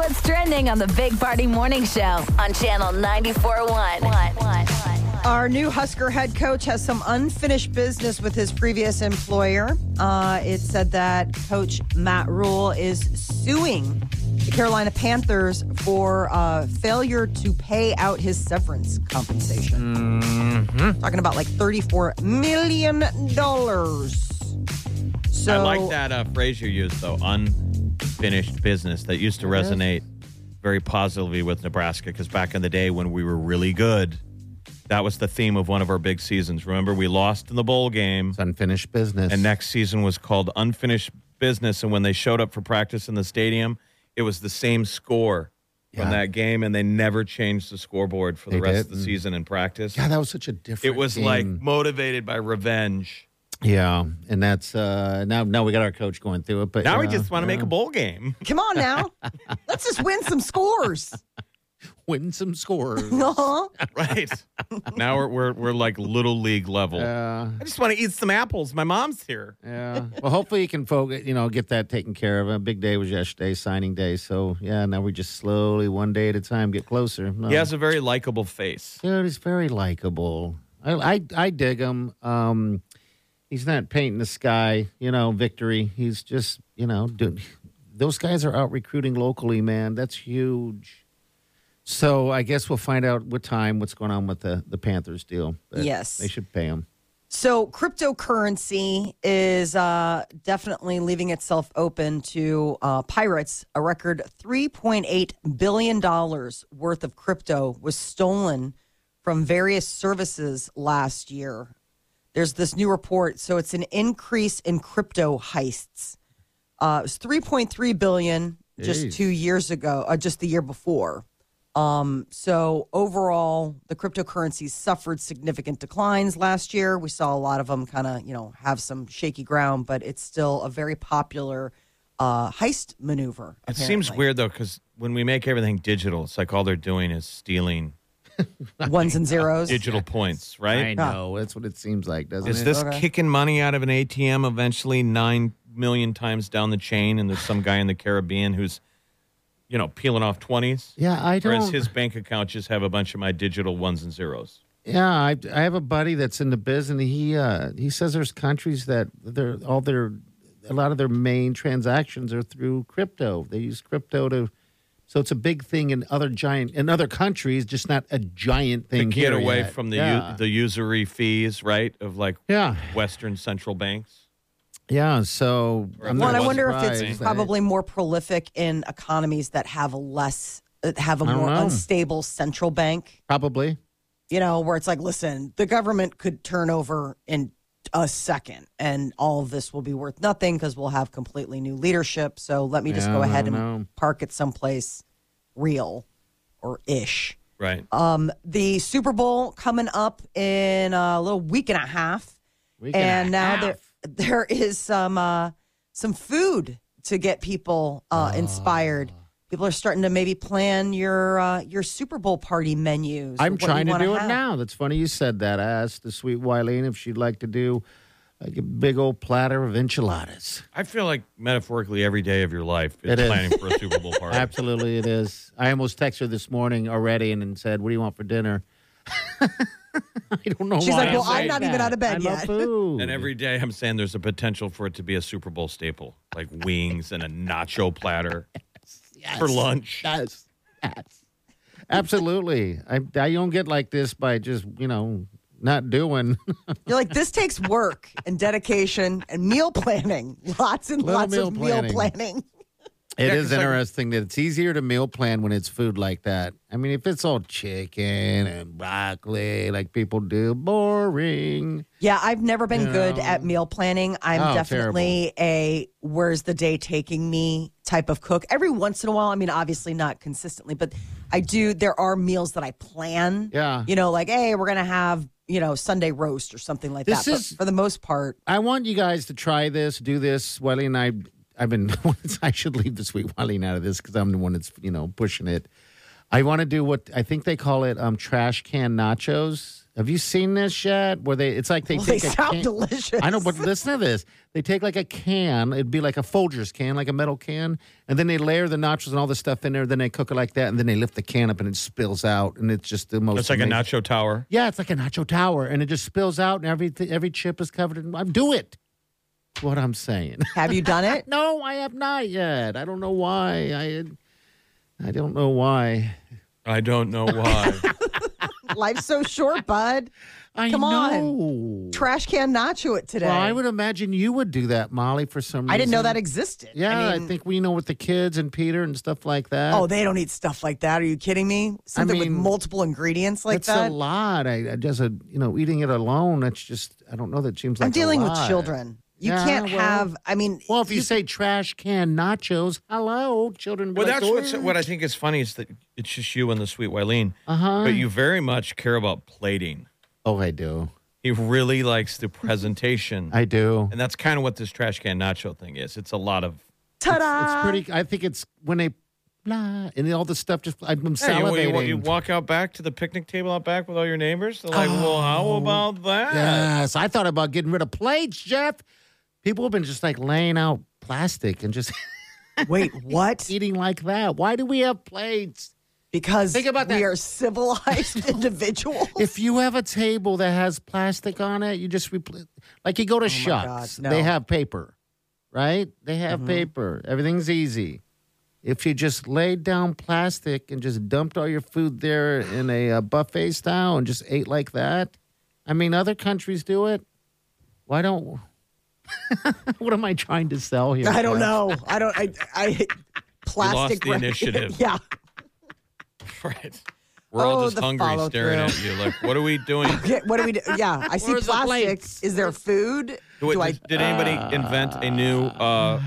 Here's what's trending on the Big Party Morning Show on Channel 94.1. Our new Husker head coach has some unfinished business with his previous employer. Uh, it said that coach Matt Rhule is suing the Carolina Panthers for uh, failure to pay out his severance compensation. Talking about like $34 million. So I like that uh, phrase you used, though unfinished business. That used to resonate very positively with Nebraska because back in the day when we were really good, that was the theme of one of our big seasons. Remember, we lost in the bowl game, It's unfinished business. and next season was called Unfinished Business. And when they showed up for practice in the stadium, it was the same score from that game, and they never changed the scoreboard for the They rest of the mm. season in practice. Yeah, that was such a different. it was like motivated by revenge. Yeah, and that's uh now. Now we got our coach going through it, but Now we yeah, just want to make a bowl game. Come on now. Let's just win some scores. win some scores. Uh-huh. Right. now we're, we're we're like little league level. Yeah, I just want to eat some apples. My mom's here. yeah. Well, hopefully you can focus. You know, get that taken care of. A big day was yesterday, signing day. So yeah, now we just slowly, one day at a time, get closer. No. He has a very likable face. Dude, he's very likable. I, I I dig him. Um, he's not painting the sky, you know, victory. He's just, you know, dude, those guys are out recruiting locally, man. That's huge. So I guess we'll find out what time, what's going on with the the Panthers deal. But Yes. they should pay him. So cryptocurrency is uh, definitely leaving itself open to uh, pirates. A record $3.8 billion worth of crypto was stolen from various services last year. There's this new report. So it's an increase in crypto heists. Uh, it was 3.3 billion just Jeez. two years ago, uh, just the year before. Um, so overall, the cryptocurrencies suffered significant declines last year. We saw a lot of them kind of, you know, have some shaky ground, but it's still a very popular uh, heist maneuver. It seems weird though, because when we make everything digital, it's like all they're doing is stealing Ones and zeros. digital points, right? I right? know that's what it seems like, doesn't Is it? this Okay. kicking money out of an ATM eventually nine million times down the chain, and there's some guy in the Caribbean who's, you know, peeling off twenties? yeah, I Or don't. does his bank account just have a bunch of my digital ones and zeros? Yeah, I, I have a buddy that's in the biz, and he uh, he says there's countries that they're all their a lot of their main transactions are through crypto. They use crypto to, so it's a big thing in other giant in other countries, just not a giant thing. To thing. get here away yet. from the yeah. u- the usury fees, right? Of like yeah, Western central banks. yeah. So I'm Well, and I not wonder if it's that- probably more prolific in economies that have a less, uh, have a I don't more know. unstable central bank. probably. you know, where it's like, listen, the government could turn over in a second and all this will be worth nothing because we'll have completely new leadership. So let me just Yeah, go ahead and know. park it someplace real or ish. Right. Um, the Super Bowl coming up in a little week and a half. Week and a now half. there there is some uh, some food to get people uh, inspired. People are starting to maybe plan your uh, your Super Bowl party menus. I'm trying to do have. it now. That's funny you said that. I asked the sweet Wileen if she'd like to do like a big old platter of enchiladas. I feel like metaphorically every day of your life is It is. planning for a Super Bowl party. Absolutely, it is. I almost texted her this morning already and then said, "What do you want for dinner?" I don't know. She's why like, I'm "Well, I'm saying not even out of bed I love yet." food. And every day I'm saying there's a potential for it to be a Super Bowl staple, like wings and a nacho platter for lunch. Yes, yes, absolutely. I I don't get like this by just you know not doing. You're like, this takes work and dedication and meal planning. Lots and Little lots meal of planning. meal planning. It Yeah, is like- interesting that it's easier to meal plan when it's food like that. I mean, if it's all chicken and broccoli like people do, boring. Yeah, I've never been You good know. at meal planning. I'm Oh, definitely a where's the day taking me type of cook. Every once in a while, I mean, obviously not consistently, but I do. There are meals that I plan. Yeah. You know, like, hey, we're going to have, you know, Sunday roast or something like This that. is- but for the most part, I want you guys to try this, do this. Wiley and I, I've been. I should leave the sweet Wiley out of this because I'm the one that's you know pushing it. I want to do what I think they call it um, trash can nachos. Have you seen this yet? Where they? It's like they well, they take a sound can- delicious. I know, but listen to this. They take like a can, it'd be like a Folgers can, like a metal can, and then they layer the nachos and all the stuff in there. Then they cook it like that, and then they lift the can up and it spills out, and it's just the most. It's like a nacho tower. Yeah, it's like a nacho tower, and it just spills out, and every every chip is covered in. Do it. That's What I'm saying. Have you done it? no, I have not yet. I don't know why. I I don't know why. I don't know why. Life's so short, bud. I Come on. know. Trash can nacho it today. Well, I would imagine you would do that, Molly, for some reason. I didn't know that existed. Yeah, I, mean, think we know with the kids and Peter and stuff like that. Oh, they don't eat stuff like that. Are you kidding me? Something mean, with multiple ingredients like it's that. a lot. I, I just, uh, you know, eating it alone. That's just, I don't know. That seems like I'm a dealing with children. You Yeah, can't well- have. I mean, Well, if you, say trash can nachos, hello, children. well, that's what's, what I think is funny is that it's just you and the sweet Wileen. Uh huh. But you very much care about plating. Oh, I do. He really likes the presentation. I do. and that's kind of what this trash can nacho thing is. It's a lot of. ta-da! It's pretty. I think it's when they blah and all the stuff. Just I'm Hey, you, salivating. you, you walk out back to the picnic table out back with all your neighbors. They're like, well, how about that? Yes, I thought about getting rid of plates, Jeff. People have been just like laying out plastic and just Wait, what? eating like that. Why do we have plates? Because Think about that—we that. are civilized individuals. If you have a table that has plastic on it, you just repl- like you go to Shucks, God, no. they have paper, right? They have Mm-hmm. paper. Everything's easy. If you just laid down plastic and just dumped all your food there in a uh, buffet style and just ate like that, I mean, other countries do it. Why don't? what am I trying to sell here? I don't Jeff? know. I don't. I. I plastic. the initiative. yeah. Right. We're all Oh, just hungry staring at you like, what are we doing? Okay, What do we do? Yeah, I see Where's the plastic. plates? Is there food? Do it- Do I? did, did anybody invent a new uh,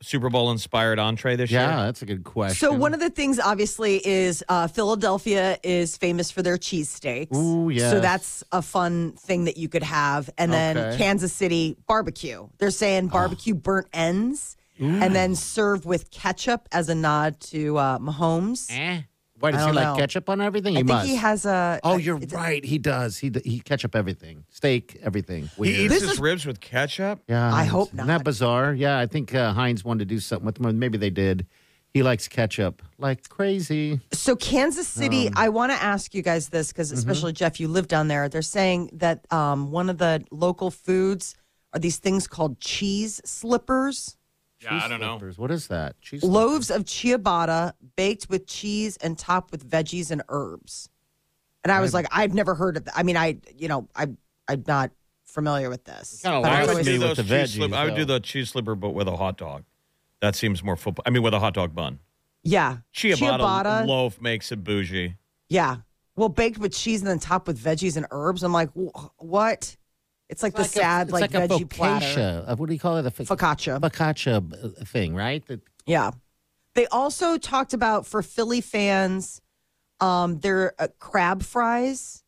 Super Bowl inspired entree this Yeah, year? Yeah, that's a good question. So one of the things, obviously, is uh, Philadelphia is famous for their cheesesteaks. Ooh, yes. So that's a fun thing that you could have. And then Okay. Kansas City barbecue. They're saying barbecue burnt ends, and then serve with ketchup as a nod to uh, Mahomes. Eh? Why does I he don't like know. ketchup on everything? I He think must. he has a. Oh, you're it's- right. He does. He he ketchup everything, steak, everything. He eats This his is- ribs with ketchup. yeah, I hope not. Isn't that not. bizarre? Yeah, I think uh, Heinz wanted to do something with him. Maybe they did. He likes ketchup like crazy. So Kansas City, Um, I want to ask you guys this because mm-hmm. especially Jeff, you live down there. They're saying that um, one of the local foods are these things called cheese slippers. Yeah, I don't know. What is that? Cheese loaves of ciabatta baked with cheese and topped with veggies and herbs. And I was like, I've never heard of that. I mean, I, you know, I, I'm not familiar with this. Kinda But I I was would with always- do me those the cheese veggies, slip- I would do though. the cheese slipper, but with a hot dog. That seems more football. I mean, with a hot dog bun. yeah, Ciabatta, loaf makes it bougie. yeah. Well, baked with cheese and then topped with veggies and herbs. I'm like, wh- what? It's like the Like a- sad, it's like, like, a veggie platter. Uh, What do you call it? A foc- Focaccia. focaccia uh, thing, right? That- Yeah. They also talked about for Philly fans, um, their uh, crab fries.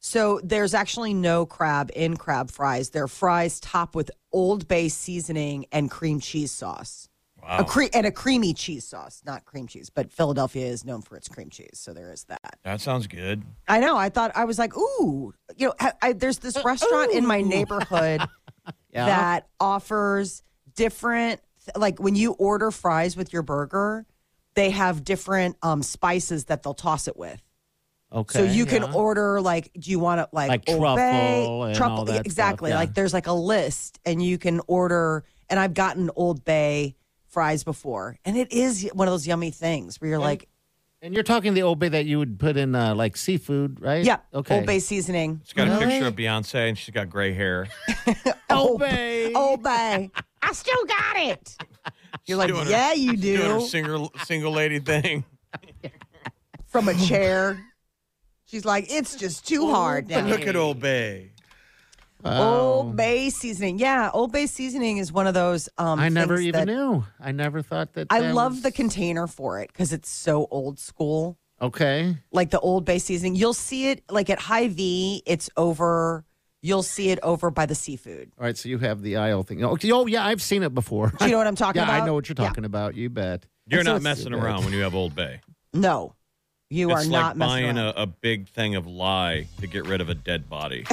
So there's actually no crab in crab fries. They're fries topped with Old Bay seasoning and cream cheese sauce. Wow. A cre- and a creamy cheese sauce, not cream cheese, but Philadelphia is known for its cream cheese, so there is that. That sounds good. I know. I thought I was like, ooh, you know, I, I, there's this restaurant in my neighborhood Yeah. that offers different, like when you order fries with your burger, they have different um, spices that they'll toss it with. okay. so you can order like, do you want it like, Like Old truffle Bay? and truffle, all that exactly. stuff, yeah. Like there's like a list, and you can order. And I've gotten Old Bay fries before, and it is one of those yummy things where you're like, And you're talking the Old Bay that you would put in uh, like seafood, right? yeah, Okay. Old Bay seasoning. It's got a picture of Beyonce and she's got gray hair. Old Bay. Old Bay. I still got it. You're like, Doing her- yeah, you Doing her do. single single lady thing. From a chair. She's like, it's just too hard. Now. look at Old Bay. Old Bay seasoning. Yeah, Old Bay seasoning is one of those. Um, I never things even that- knew. I never thought that. I that love was- the container for it because it's so old school. Okay. Like the Old Bay seasoning, you'll see it like at Hy-Vee. It's over. You'll see it over by the seafood. All right. So you have the aisle thing. Oh, oh, yeah. I've seen it before. Do you know what I'm talking yeah, about? I know what you're Yeah. talking about. You bet. You're so not it's- messing around when you have Old Bay. No, you it's are like not buying a, a big thing of lye to get rid of a dead body.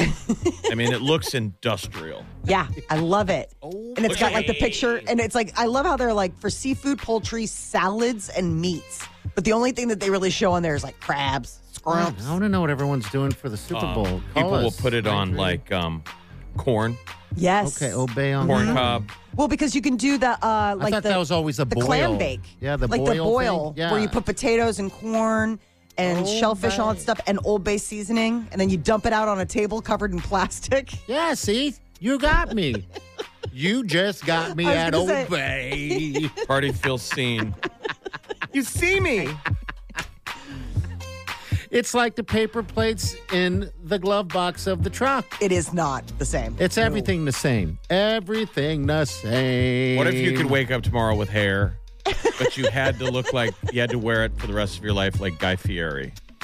I mean, it looks industrial. Yeah, I love it. Oh, and it's got like the picture, and it's like I love how they're like for seafood, poultry, salads, and meats. But the only thing that they really show on there is like crabs, scrubs. I want to know what everyone's doing for the Super Um, Bowl. Call people will put it on 938. like um, corn, Yes. Okay, obey on corn that. cob. Well, because you can do the uh, I like thought the, that was always a the boil. clam bake. Yeah, the like boil. the boil thing. Yeah. where you put potatoes and corn and Old shellfish and all that stuff and Old Bay seasoning, and then you dump it out on a table covered in plastic. Yeah, see, you got me. you just got me at gonna say- Obey. Party feels seen. you see me. it's like the paper plates in the glove box of the truck. It is not the same. It's everything the same. Everything the same. What if you could wake up tomorrow with hair, but you had to look like you had to wear it for the rest of your life, like Guy Fieri?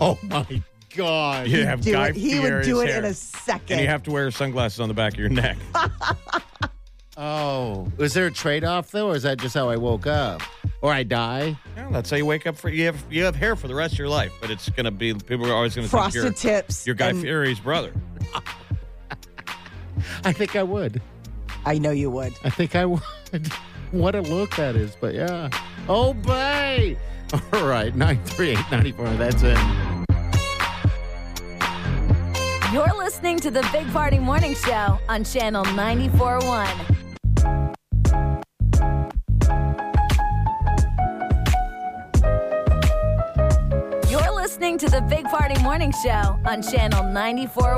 Oh my God. You have do Guy it. He would Fieri's do it hair. in a second. And you have to wear sunglasses on the back of your neck. Oh, is there a trade off though, or is that just how I woke up? Or I die? Yeah, that's how you wake up for you have you have hair for the rest of your life, but it's gonna be people are always gonna Frosted think you're, tips. you're Guy and- Fieri's brother. I think I would. I know you would. I think I would. what a look that is, but yeah. Obey. All right, 93894. That's it. You're listening to the Big Party Morning Show on Channel 94.1. You're listening to the Big Party Morning Show on Channel 94.1.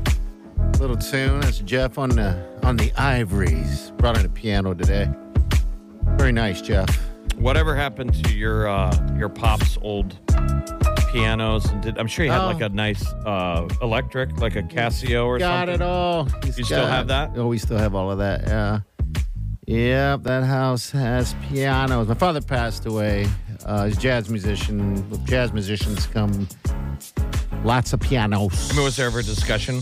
little tune. That's Jeff on the on the ivories. Brought in a piano today. Very nice, Jeff. Whatever happened to your uh, your pop's old pianos? And did, I'm sure you had Oh. like a nice uh, electric, like a Casio or Got something. Got it all. He's You still have that? Oh, we still have all of that. Yeah. Yep, that house has pianos. My father passed away. Uh, he's a jazz musician. Jazz musicians come lots of pianos. I mean, was there ever a discussion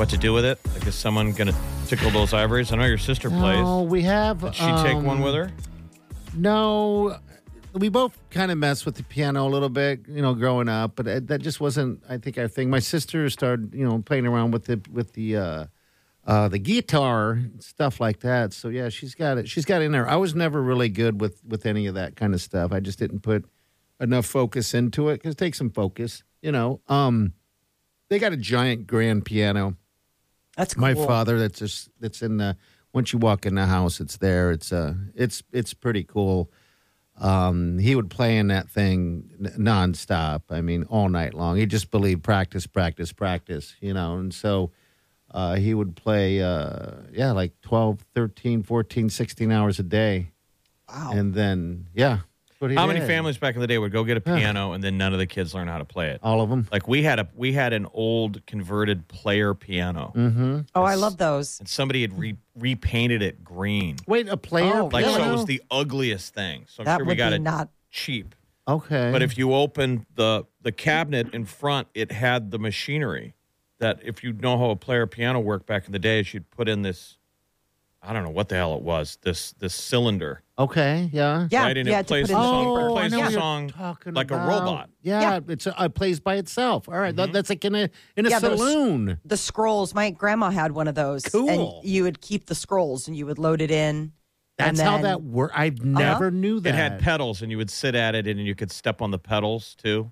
what to do with it? Like, is someone going to tickle those ivories? I know your sister plays. No, we have. Did she take one um, with her? No, we both kind of messed with the piano a little bit, you know, growing up, but uh, that just wasn't, I think, our thing. My sister started, you know, playing around with the with the uh, uh, the guitar and stuff like that. So yeah, she's got it. She's got it in there. I was never really good with with any of that kind of stuff. I just didn't put enough focus into it because it takes some focus, you know. Um, they got a giant grand piano That's cool. my father that's just that's in the once you walk in the house it's there. It's uh it's it's pretty cool. Um he would play in that thing n- nonstop i mean all night long. He just believed practice practice practice you know and so uh he would play uh yeah like 12 13 14 16 hours a day. Wow. and then yeah How many did. families back in the day would go get a piano and then none of the kids learn how to play it? All of them. Like we had a we had an old converted player piano, Mm-hmm. Oh, I love those. and somebody had re- repainted it green. Wait, a player? Oh, Like so, it was the ugliest thing. So I'm That sure we would got be it not. cheap. Okay. But if you opened the the cabinet in front, it had the machinery that if you know how a player piano worked back in the days, you'd put in this. I don't know what the hell it was. This this cylinder, okay, yeah. Yeah, right? And yeah, it to plays put the song, Oh, I plays know the you're song talking like a robot. Yeah, Yeah. it's a, it plays by itself. All right, Mm-hmm. that- that's like in a in a Yeah, those- saloon. The scrolls. My grandma had one of those. Cool. And you would keep the scrolls and you would load it in. and That's how that worked. I never knew that. It had pedals, and you would sit at it, and you could step on the pedals too.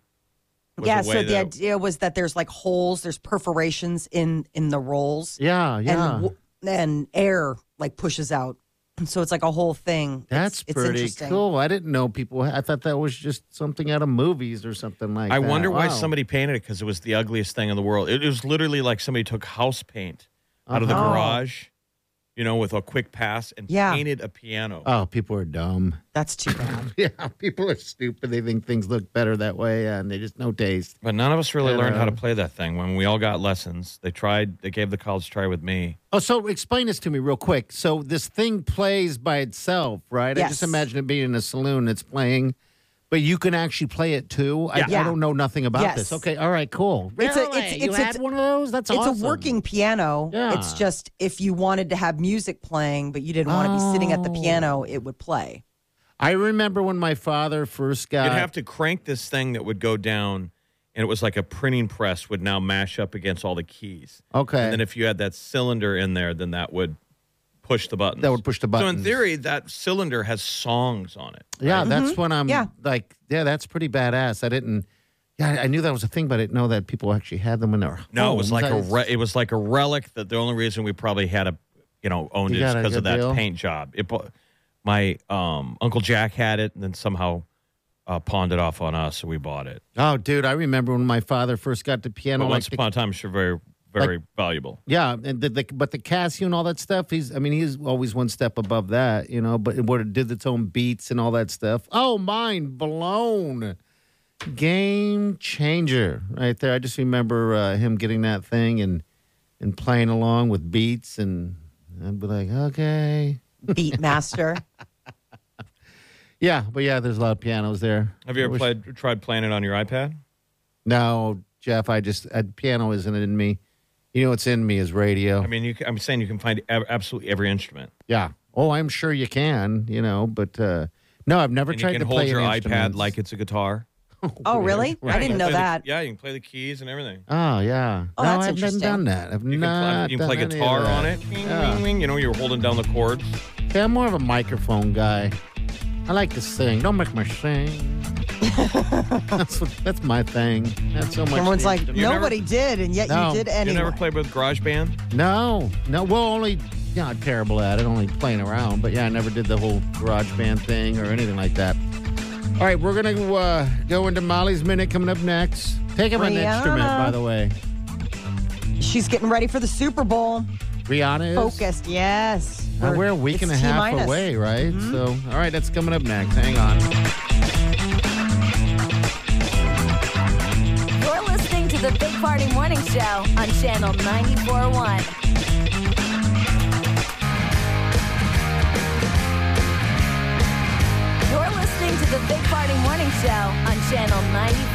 Yeah, a so the that- idea was that there's like holes, there's perforations in in the rolls, Yeah, yeah. and w- and air like pushes out. So it's like a whole thing. That's it's, pretty interesting. cool. I didn't know people. I thought that was just something out of movies or something like I that. wonder why Wow. somebody painted it because it was the ugliest thing in the world. It was literally like somebody took house paint out of the Uh-huh. garage, you know, with a quick pass and Yeah. painted a piano. Oh, people are dumb. That's too bad. Yeah, people are stupid. They think things look better that way, and they just no taste. But none of us really Yeah. learned how to play that thing. When we all got lessons, they tried. They gave the college try with me. Oh, so explain this to me real quick. So this thing plays by itself, right? I just imagine it being in a saloon. It's playing, but you can actually play it too. I, I Yeah. don't know nothing about Yes. this. Okay, all right, cool. It's a- Really? it's- you it's- had it's- one of those. That's it's awesome. a working piano. Yeah. It's just if you wanted to have music playing, but you didn't want to be sitting at the Oh. piano, it would play. I remember when my father first got. You'd have to crank this thing that would go down, and it was like a printing press would now mash up against all the keys. Okay. And then if you had that cylinder in there, then that would push the buttons. That would push the button. So in theory, that cylinder has songs on it. Yeah, that's when I'm Yeah. like, yeah, that's pretty badass. I didn't. Yeah, I knew that was a thing, but I didn't know that people actually had them in their No, it was homes. like I- a re- it was like a relic that the only reason we probably had a you know owned You it is got a because of that deal? paint job. It my um, uncle Jack had it and then somehow uh, pawned it off on us, so we bought it. Oh, dude, I remember when my father first got the piano. But like once the- upon a time, sure, very very valuable. Yeah, and the, the but the Casio and all that stuff. He's, I mean, he's always one step above that, you know. But what it did its own beats and all that stuff. Oh, mind blown! Game changer right there. I just remember uh, him getting that thing and and playing along with beats, and I'd be like, okay, Beat master. yeah. But yeah, there's a lot of pianos there. Have you ever wish- played tried playing it on your iPad? No, Jeff. I just uh, piano isn't in me. You know what's in me is radio. I mean, you, can- I'm saying you can find ab- absolutely every instrument, Yeah. Oh, I'm sure you can, you know, but uh, no, I've never and you tried can to hold play your any iPad instruments. like it's a guitar. Oh, really? I didn't know play the- that. yeah, you can play the keys and everything. Oh yeah. Oh, no, that's I've interesting. never done that. I've You can, not play, you can play done any of guitar that. on it. Wing, Yeah. wing, wing. You know, you're holding down the chords. Yeah, I'm more of a microphone guy. I like to sing. Don't make me sing. That's that's my thing. That's so much. Everyone's like, instrument. You never- nobody did, and yet No. you did You never played with GarageBand? no, no. Well, only yeah, I'm terrible at it. Only playing around. But yeah, I never did the whole garage band thing or anything like that. All right, we're gonna uh, go into Molly's minute coming up next. Take him an Rihanna. instrument, by the way. She's getting ready for the Super Bowl. Rihanna is Focused, yes. Uh, we're a week and a half minus. Mm-hmm. away, right? So, all right, that's coming up next. Hang on. To the Big Party Morning Show on Channel 94.1. You're listening to the Big Party Morning Show on Channel 94.1.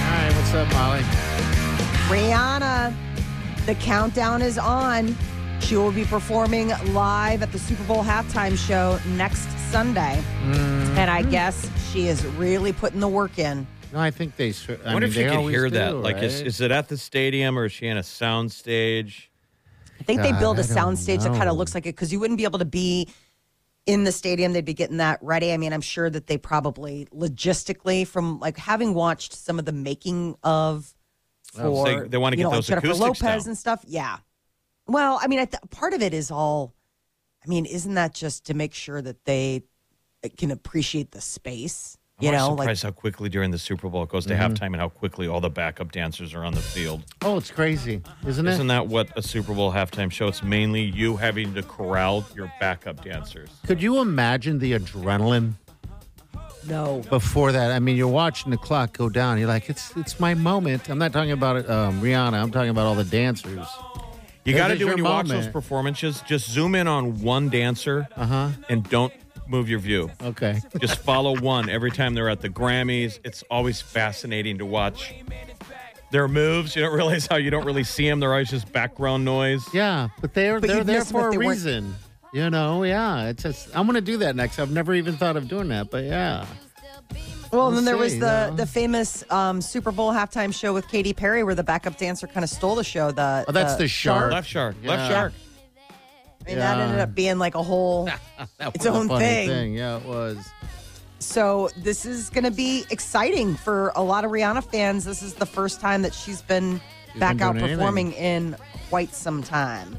All right, what's up, Molly? Rihanna, the countdown is on. She will be performing live at the Super Bowl halftime show next Sunday. Mm-hmm. And I guess she is really putting the work in. No, I think they. s- I, I wonder mean, if you they could hear do, that. Like, is, is it at the stadium or is she in a sound stage? I think they build a don't sound stage that kind of looks like it because you wouldn't be able to be in the stadium. They'd be getting that ready. I mean, I'm sure that they probably logistically, from like having watched some of the making of Oh, for so they- they wanna you get know, those like Jennifer acoustics Lopez down. and stuff. Yeah. Well, I mean, I th- part of it is all. I mean, isn't that just to make sure that they uh, can appreciate the space? You I'm know, always like how quickly during the Super Bowl it goes to Mm-hmm. halftime and how quickly all the backup dancers are on the field. Oh, it's crazy, isn't it? Isn't that what a Super Bowl halftime show? It's mainly you having to corral your backup dancers. Could you imagine the adrenaline no. before that? I mean, you're watching the clock go down. You're like, it's it's my moment. I'm not talking about um, Rihanna. I'm talking about all the dancers. You got to do when your you watch those performances. Just zoom in on one dancer Uh-huh. and don't move your view. Okay. Just follow one every time they're at the Grammys. It's always fascinating to watch their moves. You don't realize how you don't really see them. They're always just background noise. Yeah, but they're But they're you'd there miss for if a they weren't- reason. You know, yeah. It's just I'm gonna do that next. I've never even thought of doing that, but yeah. Well, and then there was see, the you the famous um, Super Bowl halftime show with Katy Perry, where the backup dancer kind of stole the show. The Oh, that's the shark. Left shark. Left Yeah. shark. I mean, that Yeah. ended up being like a whole. That Its was a own funny thing. Yeah, it was. So this is going to be exciting for a lot of Rihanna fans. This is the first time that she's been She's back been out doing anything. performing in quite some time.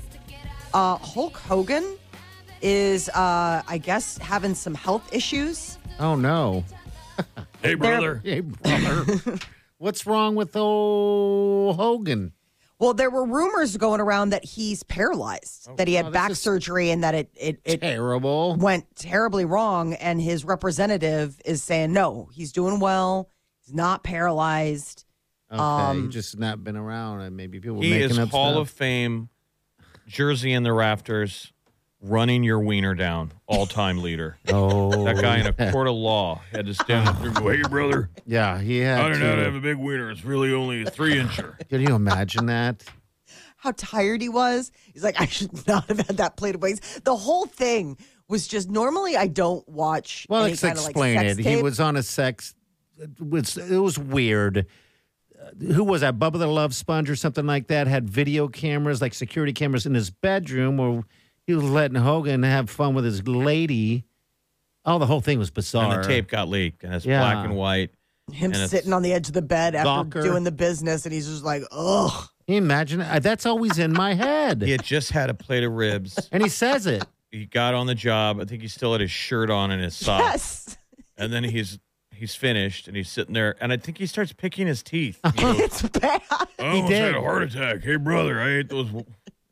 Uh, Hulk Hogan is, uh, I guess, having some health issues. Oh no. Hey, brother. Hey, brother. What's wrong with old Hogan? Well, there were rumors going around that he's paralyzed, that he had oh, back surgery, and that it it, it Terrible. went terribly wrong. And his representative is saying, no, he's doing well. He's not paralyzed. Okay, um, just not been around, and maybe people He making is up Hall stuff. of Fame, jersey in the rafters, running your wiener down, all time leader. Oh, That guy in a court of law had to stand up there and go, hey, brother, yeah, he had. I don't know how to to- have a big wiener. It's really only a three incher. Can you imagine that? how tired he was. He's like, I should not have had that plate of wings. The whole thing was just normally I don't watch. Well, any let's kind of, like, explain sex it. He was on a sex. It was it was weird. Uh, Who was that? Bubba the Love Sponge or something like that had video cameras, like security cameras, in his bedroom, where he was letting Hogan have fun with his lady. Oh, the whole thing was bizarre. And the tape got leaked, and it's Yeah. black and white. him and sitting on the edge of the bed after Gawker. doing the business, and he's just like, ugh. Can you imagine? That's always in my head. He had just had a plate of ribs. And he says it. He got on the job. I think he still had his shirt on and his socks. Yes, And then he's he's finished, and he's sitting there, and I think he starts picking his teeth. He goes, it's bad. Oh, I almost did. had a heart attack. Hey, brother, I ate those.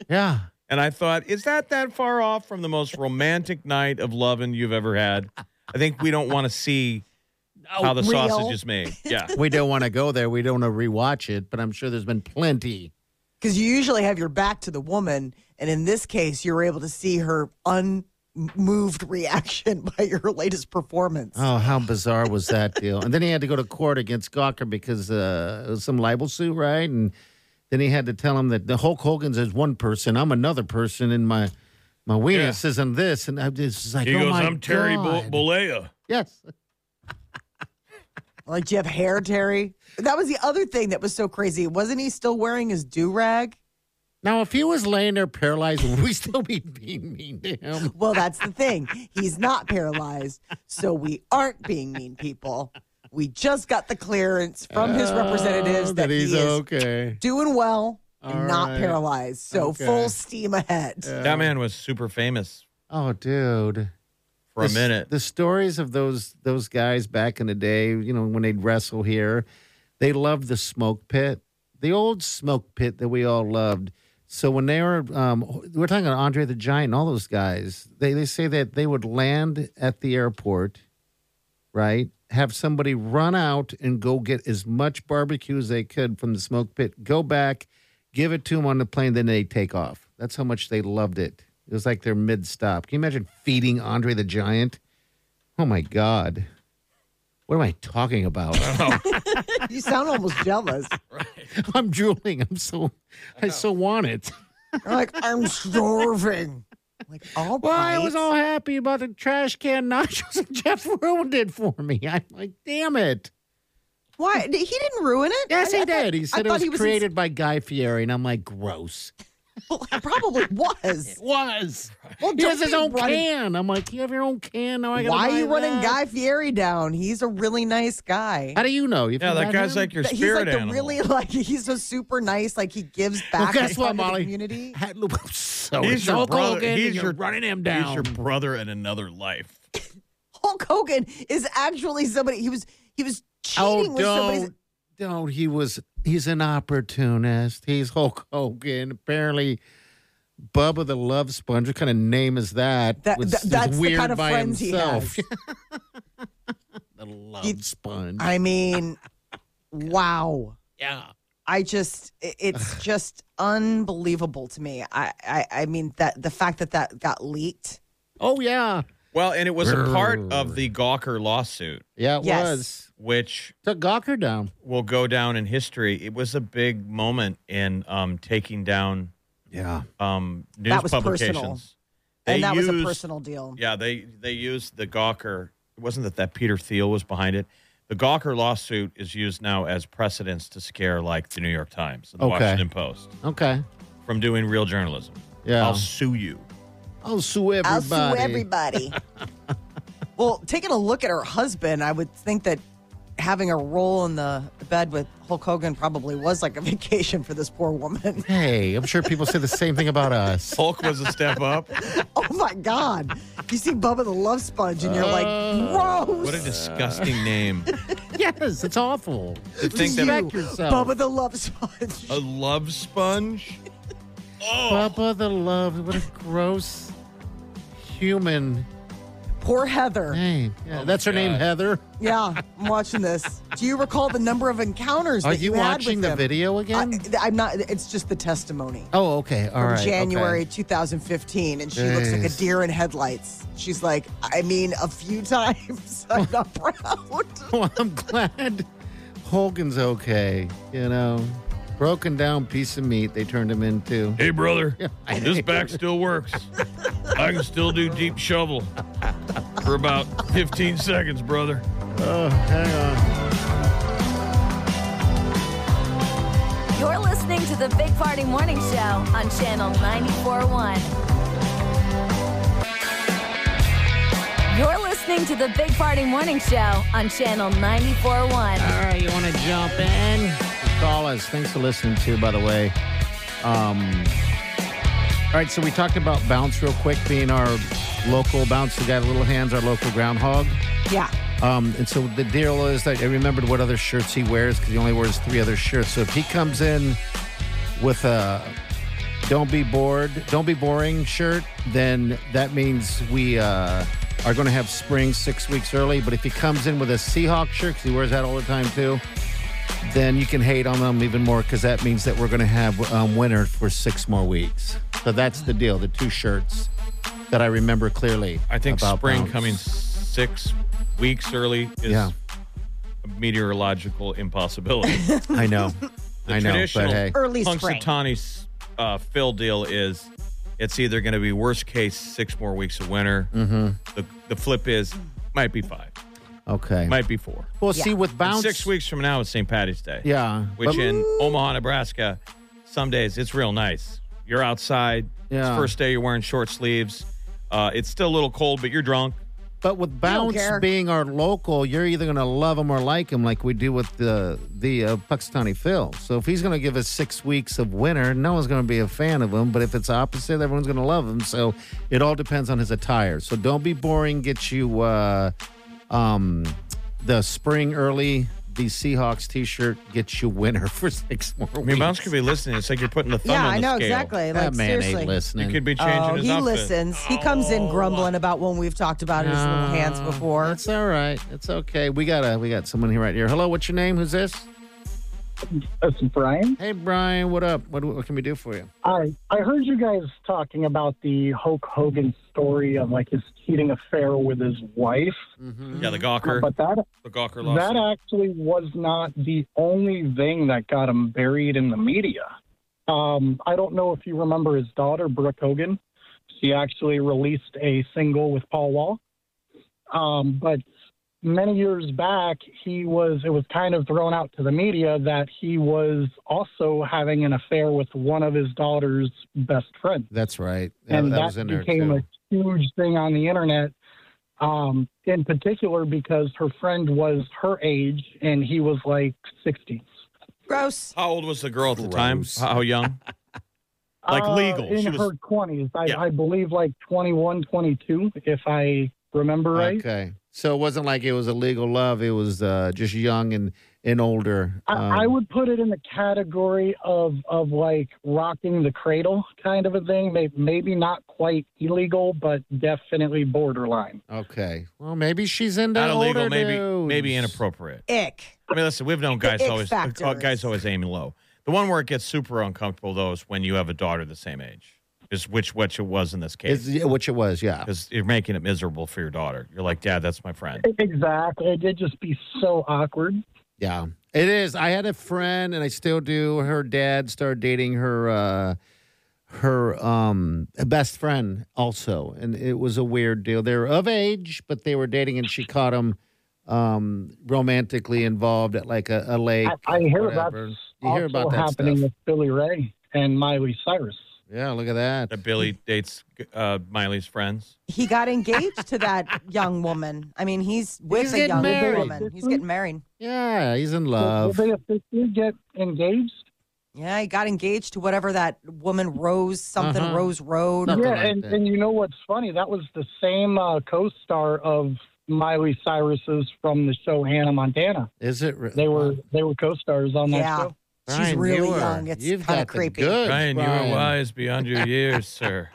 Yeah. And I thought, is that that far off from the most romantic night of loving you've ever had? I think we don't want to see how the real. sausage is made. Yeah. We don't want to go there. We don't want to rewatch it, but I'm sure there's been plenty. Because you usually have your back to the woman, and in this case, you're able to see her unmoved reaction by your latest performance. Oh, how bizarre was that deal? And then he had to go to court against Gawker because uh, it was some libel suit, right? And then he had to tell him that the Hulk Hogan's is one person, I'm another person, and my my weenus isn't this. And I was just like, He oh goes, my I'm Terry Bo- Bollea. Yes. Like, do you have hair, Terry? That was the other thing that was so crazy. Wasn't he still wearing his do rag? Now, if he was laying there paralyzed, would we still be being mean to him? Well, that's the thing. He's not paralyzed, so we aren't being mean people. We just got the clearance from his representatives Oh, that, he's he is okay. doing well and All not right. paralyzed. So Okay. full steam ahead. That man was super famous Oh, dude. for a The s- minute. The stories of those those guys back in the day, you know, when they'd wrestle here, they loved the smoke pit, the old smoke pit that we all loved. So when they were, um, we're talking about Andre the Giant and all those guys. They they say that they would land at the airport, right? Have somebody run out and go get as much barbecue as they could from the smoke pit. Go back, give it to them on the plane, then they take off. That's how much they loved it. It was like their mid stop. Can you imagine feeding Andre the Giant? Oh my God. What am I talking about? You sound almost jealous. I'm drooling. I'm so, I so want it. You're like, I'm starving. Like, all Well, I was all happy about the trash can nachos and Jeff ruined it for me. I'm like, damn it. Why? He didn't ruin it. Yes, I- he I thought- did. He I said it was he was created by Guy Fieri, and I'm like, gross. It probably was. It Was. Well, He has his own running- can. I'm like, you have your own can. Now I gotta Why are buy you running that. Guy Fieri down? He's a really nice guy. How do you know? You've yeah, that guy's him? like your He's spirit like the animal. really like he's a super nice. Like he gives Well, back guess what, to Molly? community. Had- So He's your Hulk brother. Hogan, He's you're your- running him down. He's your brother in another life. Hulk Hulk Hogan is actually somebody. He was he was Oh, cheating with somebody's. Don't, don't. He was. He's an opportunist. He's Hulk Hogan. Apparently, Bubba the Love Sponge. What kind of name is that? That- Was- that- is that's the kind of by friends he has. the Love He- Sponge. I mean, wow. yeah. I just, it's just unbelievable to me. I, I I mean that the fact that that got leaked. Oh yeah. Well, and it was a part of the Gawker lawsuit, Yeah, it Yes. was. Which Took Gawker down. will go down in history. It was a big moment in um, taking down Yeah. um, news That was publications. personal. They and that was a personal deal. Yeah, they they used the Gawker. It wasn't that that Peter Thiel was behind it. The Gawker lawsuit is used now as precedence to scare like the New York Times and the Okay. Washington Post Okay. from doing real journalism. Yeah. I'll sue you. I'll sue everybody. I'll sue everybody. well, taking a look at her husband, I would think that having a roll in the bed with Hulk Hogan probably was like a vacation for this poor woman. Hey, I'm sure people say the same thing about us. Hulk was a step up. oh my God. You see Bubba the Love Sponge and you're like, uh, gross. What a disgusting name. yes, it's awful. To think that Respect yourself. Bubba the Love Sponge. a love sponge. Oh. Bubba the Love. What a gross human Poor Heather. name. Yeah, Oh, that's her my name, Heather. Yeah, I'm watching this. Do you recall the number of encounters Are that you you, had watching with the him? video again? I, I'm not. It's just the testimony oh, okay. All from right. January okay. 2015, and she looks like a deer in headlights. She's like, I mean, a few times. I'm not proud. Well, I'm glad Hogan's okay. You know, broken down piece of meat they turned him into. Hey, brother. I this back still works. I can still do deep shovel for about 15 seconds, brother. Oh, hang on. You're listening to the Big Party Morning Show on Channel 94.1. You're listening to the Big Party Morning Show on Channel 94.1. All right, you want to jump in? Call us. Thanks for listening, too, by the way. Um, all right, so we talked about Bounce real quick, being our local Bounce, the guy with little hands, our local groundhog. Yeah. Um, and so the deal is that I remembered what other shirts he wears because he only wears three other shirts. So if he comes in with a "Don't be bored, don't be boring" shirt, then that means we uh, are going to have spring six weeks early. But if he comes in with a Seahawk shirt, because he wears that all the time too, then you can hate on them even more because that means that we're going to have um, winter for six more weeks. So that's the deal. The two shirts that I remember clearly. I think about spring Bounce. coming six weeks early is Yeah. a meteorological impossibility. I know. The I know, but hey. Early spring. Punxsutawney uh, Phil deal is it's either going to be worst case six more weeks of winter. Mm-hmm. The, the flip is might be five, Okay. might be four. well, see, with And bounce, six weeks from now is St. Patty's Day. Yeah. Which but- in Omaha, Nebraska, some days it's real nice. You're outside. It's Yeah. first day you're wearing short sleeves. Uh, it's still a little cold, but you're drunk. But with Bounce being our local, you're either going to love him or like him, like we do with the the uh, Puxtani Phil. So if he's going to give us six weeks of winter, no one's going to be a fan of him. But if it's opposite, everyone's going to love him. So it all depends on his attire. So don't be boring. Get you uh, um, the spring early. The Seahawks T-shirt gets you winter for six more I weeks. mean, Bounce could be listening. It's like you're putting the thumb Yeah, on I the know scale. exactly. that man seriously. ain't listening. You could be changing Oh, his he outfit. listens. He comes in oh. grumbling about when we've talked about his little hands before. It's all right. It's okay. We got a we got someone here right here. Hello, what's your name? Who's this? This is Brian. Hey, Brian. What up? What, what can we do for you? I I heard you guys talking about the Hulk Hogan story of like his cheating affair with his wife, Yeah, the Gawker, but that the Gawker that actually was not the only thing that got him buried in the media. Um, I don't know if you remember his daughter Brooke Hogan. She actually released a single with Paul Wall. Um, but many years back, he was it was kind of thrown out to the media that he was also having an affair with one of his daughter's best friends That's right. That, and that that, was in became a huge thing on the internet. Um, in particular, because her friend was her age and he was like sixty. Gross. How old was the girl at the time? How young? Like Uh, legal. in She was- her twenties, I, Yeah. I believe, like 21, 22, If I remember right. Okay. So it wasn't like it was a legal love. It was uh, just young and, and older. I, Um, I would put it in the category of of like rocking the cradle kind of a thing. Maybe, maybe not quite illegal, but definitely borderline. Okay. Well, maybe she's into Not illegal, older maybe dudes. maybe inappropriate. Ick. I mean, listen, we've known guys always factors. uh, guys always aiming low. The one where it gets super uncomfortable though is when you have a daughter the same age. Is which which it was in this case yeah, which it was, yeah. because you're making it miserable for your daughter. You're like, Dad, that's my friend. Exactly. It did just be so awkward. Yeah, it is. I had a friend, and I still do. Her dad started dating her uh, her um, best friend also, and it was a weird deal. They're of age, but they were dating, and she caught him um, romantically involved at like a, a lake. I, I hear whatever. that's You hear also about that happening stuff. with Billy Ray and Miley Cyrus. Yeah, look at that. That Billy dates uh, Miley's friends. He got engaged to that young woman. I mean, he's with He's a young married. woman. He's getting married. Yeah, he's in love. Did love. they officially get engaged? Yeah, he got engaged to whatever that woman Rose something Uh-huh. Rose Road. Something yeah, like and, that. and you know what's funny? That was the same uh, co-star of Miley Cyrus's from the show Hannah Montana. Is it? re- They were they were co-stars on that Yeah. show. She's really you are- young. It's you've kinda got the creepy. goods, Brian, you are wise beyond your years, sir.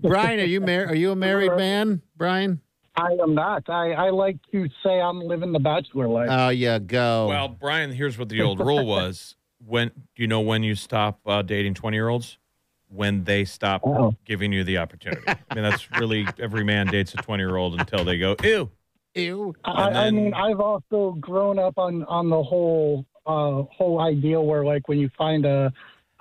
Brian, are you married? Are you a married man, Brian? I am not. I, I like to say I'm living the bachelor life. Oh, yeah, go. Well, Brian, here's what the old rule was. When do you know when you stop uh, dating 20 year olds? When they stop Uh-oh. giving you the opportunity. I mean, that's really every man dates a 20 year old until they go, ew. Ew. I, and I mean, I've also grown up on on the whole uh, whole idea where like when you find a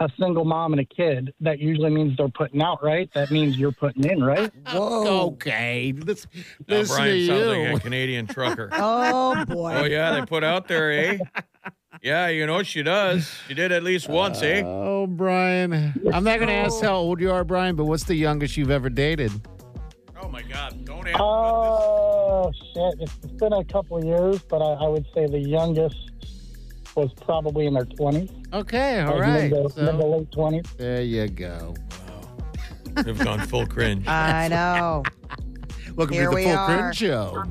a single mom and a kid, that usually means they're putting out, right? That means you're putting in, right? Whoa. Okay. Let's Now, Brian sounds like a Canadian trucker. Oh boy. oh, yeah, they put out there, eh? Yeah, you know she does. She did at least once, eh? Oh, Brian. I'm not going to ask how old you are, Brian, but what's the youngest you've ever dated? Oh, my God. Don't ask. Oh shit! It's been a couple of years, but I, I would say the youngest was probably in their twenties. Okay, all like right. mid to, mid to late twenties. there you go. They've gone full cringe. I know. Welcome Here to the we Full are. Print Show.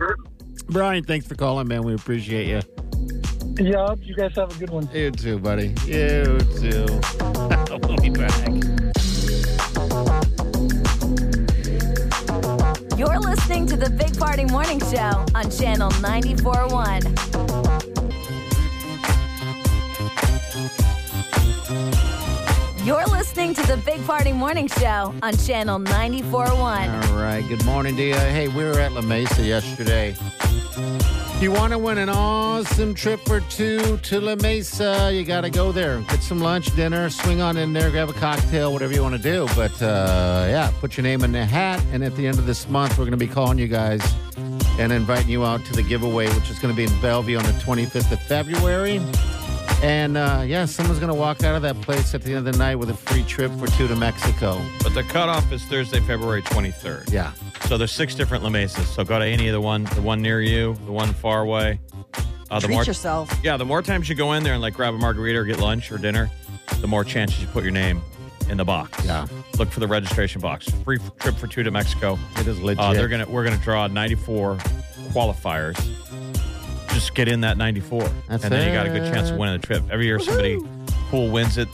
Brian, thanks for calling, man. We appreciate you. Yup, you guys have a good one. You too, buddy. You too. we'll be back. You're listening to the Big Party Morning Show on Channel 94.1. You're listening to the Big Party Morning Show on Channel 94.1. All right. Good morning you. Hey, we were at La Mesa yesterday. If you want to win an awesome trip for two to La Mesa, you got to go there. Get some lunch, dinner, swing on in there, grab a cocktail, whatever you want to do. But uh, yeah, put your name in the hat. And at the end of this month, we're going to be calling you guys and inviting you out to the giveaway, which is going to be in Bellevue on the 25th of February. And uh, yeah, someone's going to walk out of that place at the end of the night with a free trip for two to Mexico. But the cutoff is Thursday, February 23rd. Yeah. So there's six different La Mesas. So go to any of the one, the one near you, the one far away. Uh, the Treat more, yourself. yeah, the more times you go in there and like grab a margarita or get lunch or dinner, the more chances you put your name in the box. Yeah. Look for the registration box. Free f- trip for two to Mexico. It is legit. Uh, they're gonna we're gonna draw 94 qualifiers. Just get in that 94, That's and then you got a good chance of winning the trip. Every year, somebody cool wins it.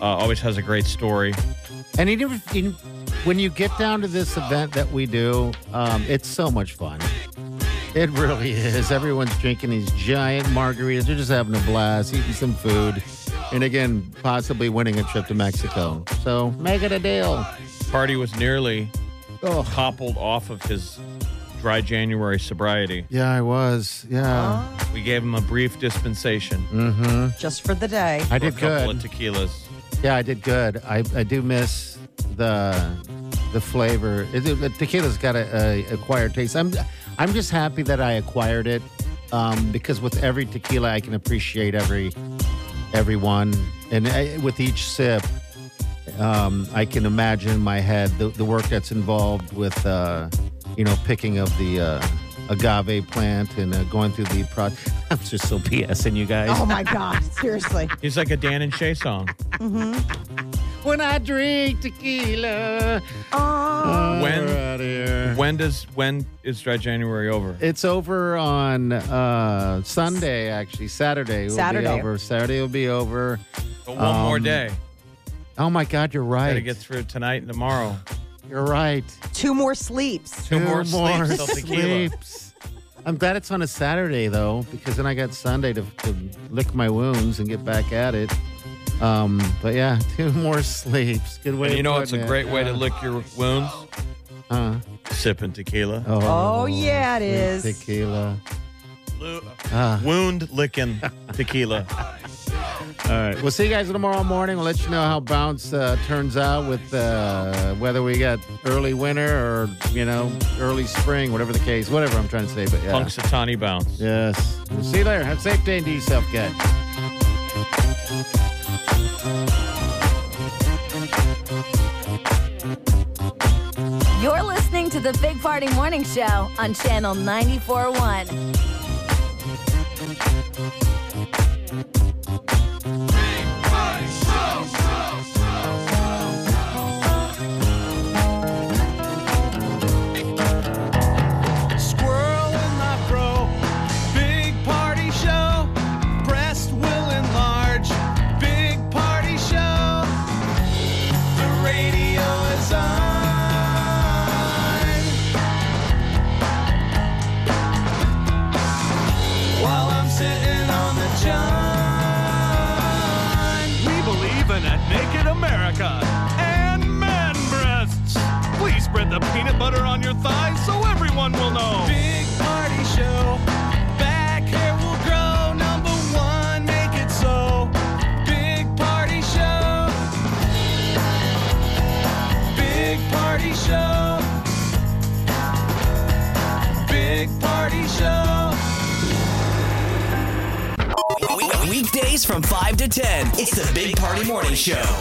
Uh, always has a great story. And you, when you get down to this event that we do, um, it's so much fun. It really is. Everyone's drinking these giant margaritas. They're just having a blast, eating some food, and again, possibly winning a trip to Mexico. So make it a deal. Party was nearly Oh, toppled off of his dry January sobriety. yeah, I was. Yeah. We gave him a brief dispensation. Mm-hmm. Just for the day. I for a did couple good. of tequilas. Yeah, I did good. I, I do miss the the flavor. It, it- the tequila's got a, a acquired taste. I'm I'm just happy that I acquired it um, because with every tequila, I can appreciate every every one, and I, with each sip, um, I can imagine in my head the, the work that's involved with uh, you know picking of the. Uh, agave plant and uh, going through the process. I'm just so BSing you guys. Oh my God. Seriously. He's like a Dan and Shay song. When I drink tequila. Oh. When- we're out here. When does when is dry January over? It's over on uh, Sunday, actually. Saturday will Saturday. be over. Saturday will be over. But one more um, day. Oh my God, you're Got right. to get through tonight and tomorrow. You're right. Two more sleeps. Two more sleeps till tequila. sleeps. I'm glad it's on a Saturday though, because then I got Sunday to, to lick my wounds and get back at it. Um, but yeah, two more sleeps. Good way. And you of know it's a great way to lick your wounds? Huh? Sipping tequila. Oh, yeah, it is. Tequila. Lu- Ah. Wound licking tequila. All right. We'll see you guys tomorrow morning. We'll let you know how bounce uh, turns out with uh, whether we got early winter or you know early spring, whatever the case, whatever I'm trying to say. But yeah. Punxsutawney bounce. Yes. We'll see you later. Have a safe day and do yourself good. You're listening to the Big Party Morning Show on Channel 94.1. Show.